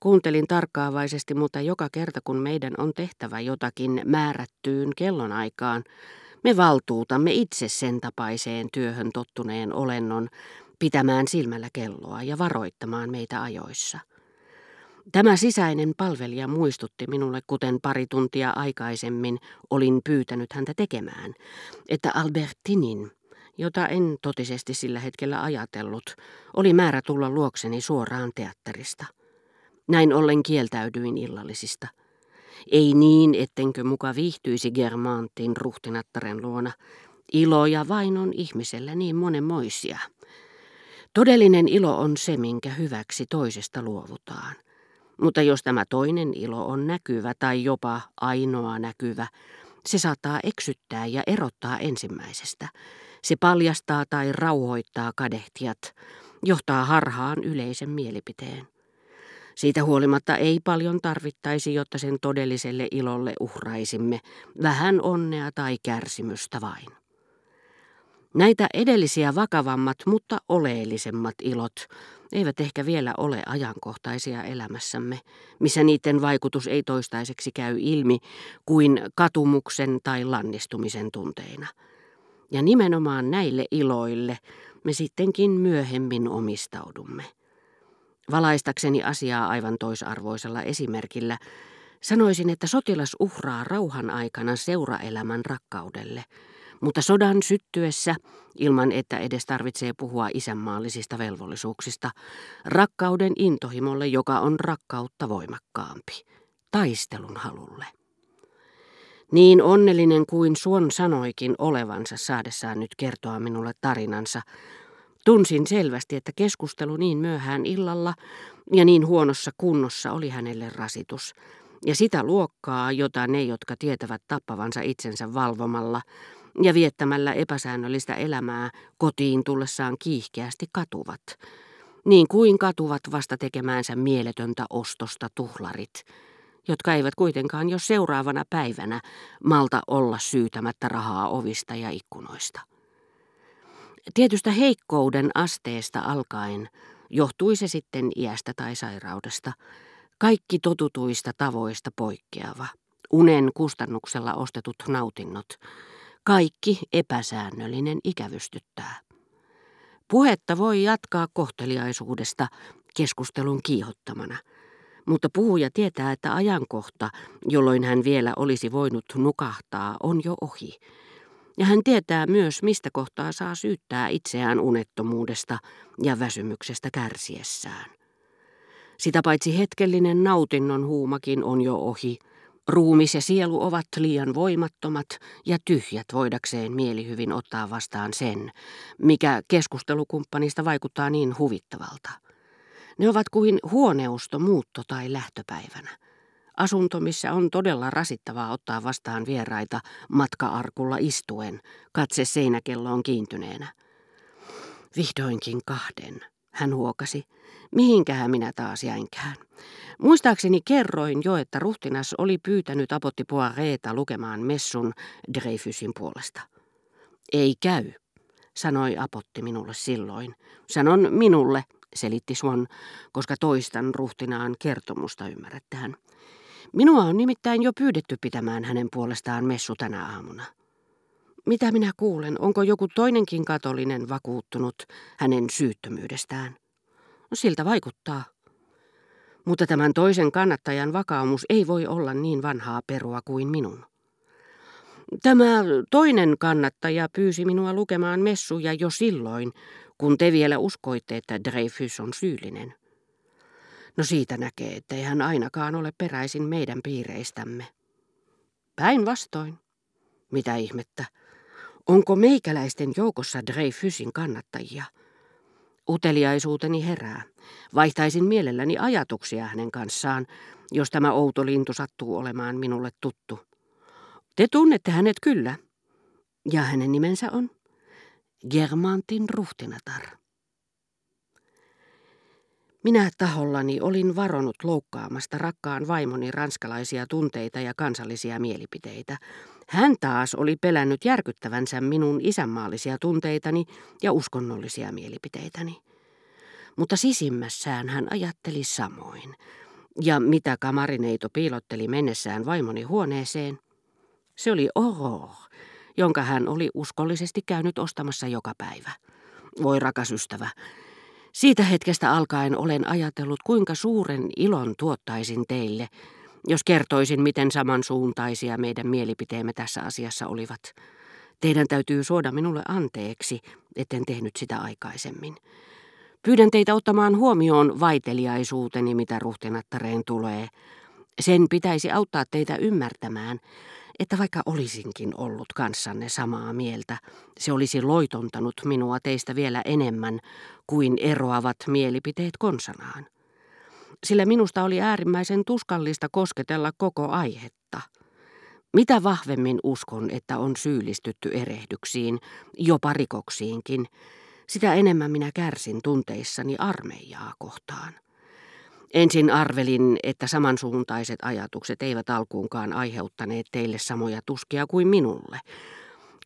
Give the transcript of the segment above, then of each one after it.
Kuuntelin tarkkaavaisesti, mutta joka kerta kun meidän on tehtävä jotakin määrättyyn kellonaikaan, me valtuutamme itse sen tapaiseen työhön tottuneen olennon pitämään silmällä kelloa ja varoittamaan meitä ajoissa. Tämä sisäinen palvelija muistutti minulle, kuten pari tuntia aikaisemmin olin pyytänyt häntä tekemään, että Albertinin, jota en totisesti sillä hetkellä ajatellut, oli määrä tulla luokseni suoraan teatterista. Näin ollen kieltäydyin illallisista. Ei niin, ettenkö muka viihtyisi Germantin ruhtinattaren luona. Iloja vain on ihmisellä niin monenmoisia. Todellinen ilo on se, minkä hyväksi toisesta luovutaan. Mutta jos tämä toinen ilo on näkyvä tai jopa ainoa näkyvä, se saattaa eksyttää ja erottaa ensimmäisestä. Se paljastaa tai rauhoittaa kadehtijat, johtaa harhaan yleisen mielipiteen. Siitä huolimatta ei paljon tarvittaisi, jotta sen todelliselle ilolle uhraisimme vähän onnea tai kärsimystä vain. Näitä edellisiä vakavammat, mutta oleellisemmat ilot eivät ehkä vielä ole ajankohtaisia elämässämme, missä niiden vaikutus ei toistaiseksi käy ilmi kuin katumuksen tai lannistumisen tunteina. Ja nimenomaan näille iloille me sittenkin myöhemmin omistaudumme. Valaistakseni asiaa aivan toisarvoisella esimerkillä, sanoisin, että sotilas uhraa rauhan aikana seuraelämän rakkaudelle, mutta sodan syttyessä, ilman että edes tarvitsee puhua isänmaallisista velvollisuuksista, rakkauden intohimolle, joka on rakkautta voimakkaampi, taistelun halulle. Niin onnellinen kuin Suon sanoikin olevansa saadessaan nyt kertoa minulle tarinansa, Tunsin selvästi, että keskustelu niin myöhään illalla ja niin huonossa kunnossa oli hänelle rasitus. Ja sitä luokkaa, jota ne, jotka tietävät tappavansa itsensä valvomalla ja viettämällä epäsäännöllistä elämää kotiin tullessaan kiihkeästi katuvat. Niin kuin katuvat vasta tekemäänsä mieletöntä ostosta tuhlarit, jotka eivät kuitenkaan jo seuraavana päivänä malta olla syytämättä rahaa ovista ja ikkunoista. Tietystä heikkouden asteesta alkaen, johtui se sitten iästä tai sairaudesta, kaikki totutuista tavoista poikkeava, unen kustannuksella ostetut nautinnot, kaikki epäsäännöllinen ikävystyttää. Puhetta voi jatkaa kohteliaisuudesta keskustelun kiihottamana, mutta puhuja tietää, että ajankohta, jolloin hän vielä olisi voinut nukahtaa, on jo ohi ja hän tietää myös, mistä kohtaa saa syyttää itseään unettomuudesta ja väsymyksestä kärsiessään. Sitä paitsi hetkellinen nautinnon huumakin on jo ohi. Ruumis ja sielu ovat liian voimattomat ja tyhjät voidakseen mielihyvin ottaa vastaan sen, mikä keskustelukumppanista vaikuttaa niin huvittavalta. Ne ovat kuin huoneusto muutto- tai lähtöpäivänä. Asunto, missä on todella rasittavaa ottaa vastaan vieraita matka-arkulla istuen, katse seinäkelloon kiintyneenä. Vihdoinkin kahden, hän huokasi. Mihinkähän minä taas jäinkään? Muistaakseni kerroin jo, että ruhtinas oli pyytänyt apotti Poireeta lukemaan messun Dreyfusin puolesta. Ei käy, sanoi apotti minulle silloin. Sanon minulle, selitti Swan, koska toistan ruhtinaan kertomusta, ymmärrätte Minua on nimittäin jo pyydetty pitämään hänen puolestaan messu tänä aamuna. Mitä minä kuulen, onko joku toinenkin katolinen vakuuttunut hänen syyttömyydestään? No, siltä vaikuttaa. Mutta tämän toisen kannattajan vakaumus ei voi olla niin vanhaa perua kuin minun. Tämä toinen kannattaja pyysi minua lukemaan messuja jo silloin, kun te vielä uskoitte, että Dreyfus on syyllinen. No siitä näkee, ettei hän ainakaan ole peräisin meidän piireistämme. Päinvastoin. Mitä ihmettä? Onko meikäläisten joukossa Dreyfusin kannattajia? Uteliaisuuteni herää. Vaihtaisin mielelläni ajatuksia hänen kanssaan, jos tämä outo lintu sattuu olemaan minulle tuttu. Te tunnette hänet kyllä. Ja hänen nimensä on Germantin ruhtinatar. Minä tahollani olin varonut loukkaamasta rakkaan vaimoni ranskalaisia tunteita ja kansallisia mielipiteitä. Hän taas oli pelännyt järkyttävänsä minun isänmaallisia tunteitani ja uskonnollisia mielipiteitäni. Mutta sisimmässään hän ajatteli samoin. Ja mitä kamarineito piilotteli mennessään vaimoni huoneeseen? Se oli Aurore, jonka hän oli uskollisesti käynyt ostamassa joka päivä. Voi rakas ystävä, siitä hetkestä alkaen olen ajatellut, kuinka suuren ilon tuottaisin teille, jos kertoisin, miten samansuuntaisia meidän mielipiteemme tässä asiassa olivat. Teidän täytyy suoda minulle anteeksi, etten tehnyt sitä aikaisemmin. Pyydän teitä ottamaan huomioon vaiteliaisuuteni, mitä ruhtinattareen tulee. Sen pitäisi auttaa teitä ymmärtämään, että vaikka olisinkin ollut kanssanne samaa mieltä, se olisi loitontanut minua teistä vielä enemmän kuin eroavat mielipiteet konsanaan. Sillä minusta oli äärimmäisen tuskallista kosketella koko aihetta. Mitä vahvemmin uskon, että on syyllistytty erehdyksiin, jopa rikoksiinkin, sitä enemmän minä kärsin tunteissani armeijaa kohtaan. Ensin arvelin, että samansuuntaiset ajatukset eivät alkuunkaan aiheuttaneet teille samoja tuskia kuin minulle.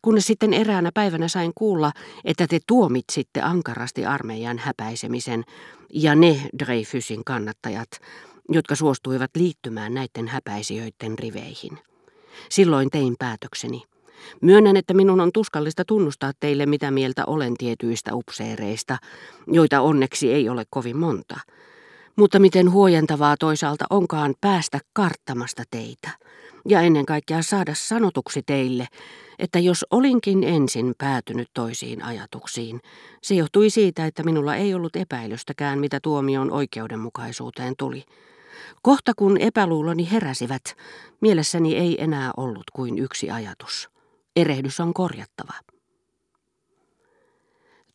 Kunnes sitten eräänä päivänä sain kuulla, että te tuomitsitte ankarasti armeijan häpäisemisen ja ne Dreyfusin kannattajat, jotka suostuivat liittymään näiden häpäisijöiden riveihin. Silloin tein päätökseni. Myönnän, että minun on tuskallista tunnustaa teille, mitä mieltä olen tietyistä upseereista, joita onneksi ei ole kovin monta. Mutta miten huojentavaa toisaalta onkaan päästä karttamasta teitä, ja ennen kaikkea saada sanotuksi teille, että jos olinkin ensin päätynyt toisiin ajatuksiin, se johtui siitä, että minulla ei ollut epäilystäkään, mitä tuomion oikeudenmukaisuuteen tuli. Kohta kun epäluuloni heräsivät, mielessäni ei enää ollut kuin yksi ajatus. Erehdys on korjattava.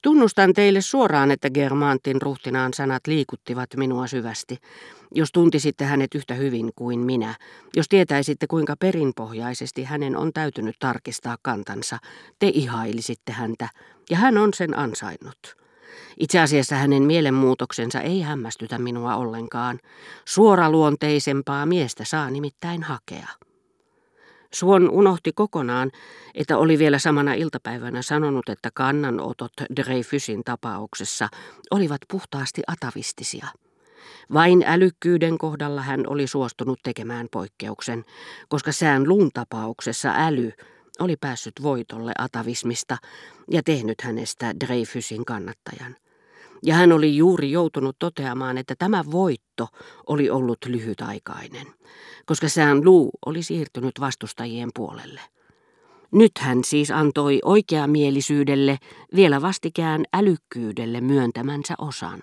Tunnustan teille suoraan, että Germantin ruhtinaan sanat liikuttivat minua syvästi. Jos tuntisitte hänet yhtä hyvin kuin minä, jos tietäisitte kuinka perinpohjaisesti hänen on täytynyt tarkistaa kantansa, te ihailisitte häntä, ja hän on sen ansainnut. Itse asiassa hänen mielenmuutoksensa ei hämmästytä minua ollenkaan. Suoraluonteisempaa miestä saa nimittäin hakea. Suon unohti kokonaan, että oli vielä samana iltapäivänä sanonut, että kannanotot Dreyfusin tapauksessa olivat puhtaasti atavistisia. Vain älykkyyden kohdalla hän oli suostunut tekemään poikkeuksen, koska sään luun tapauksessa äly oli päässyt voitolle atavismista ja tehnyt hänestä Dreyfusin kannattajan. Ja hän oli juuri joutunut toteamaan, että tämä voitto oli ollut lyhytaikainen, koska Sään Lu oli siirtynyt vastustajien puolelle. Nyt hän siis antoi oikeamielisyydelle, vielä vastikään älykkyydelle myöntämänsä osan.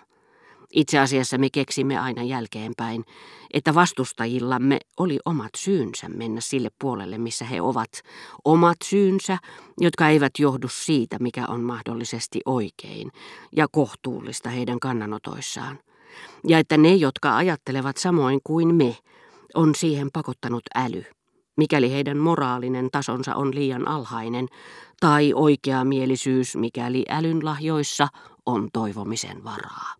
Itse asiassa me keksimme aina jälkeenpäin, että vastustajillamme oli omat syynsä mennä sille puolelle, missä he ovat. Omat syynsä, jotka eivät johdu siitä, mikä on mahdollisesti oikein ja kohtuullista heidän kannanotoissaan. Ja että ne, jotka ajattelevat samoin kuin me, on siihen pakottanut äly, mikäli heidän moraalinen tasonsa on liian alhainen, tai oikeamielisyys, mikäli älyn lahjoissa on toivomisen varaa.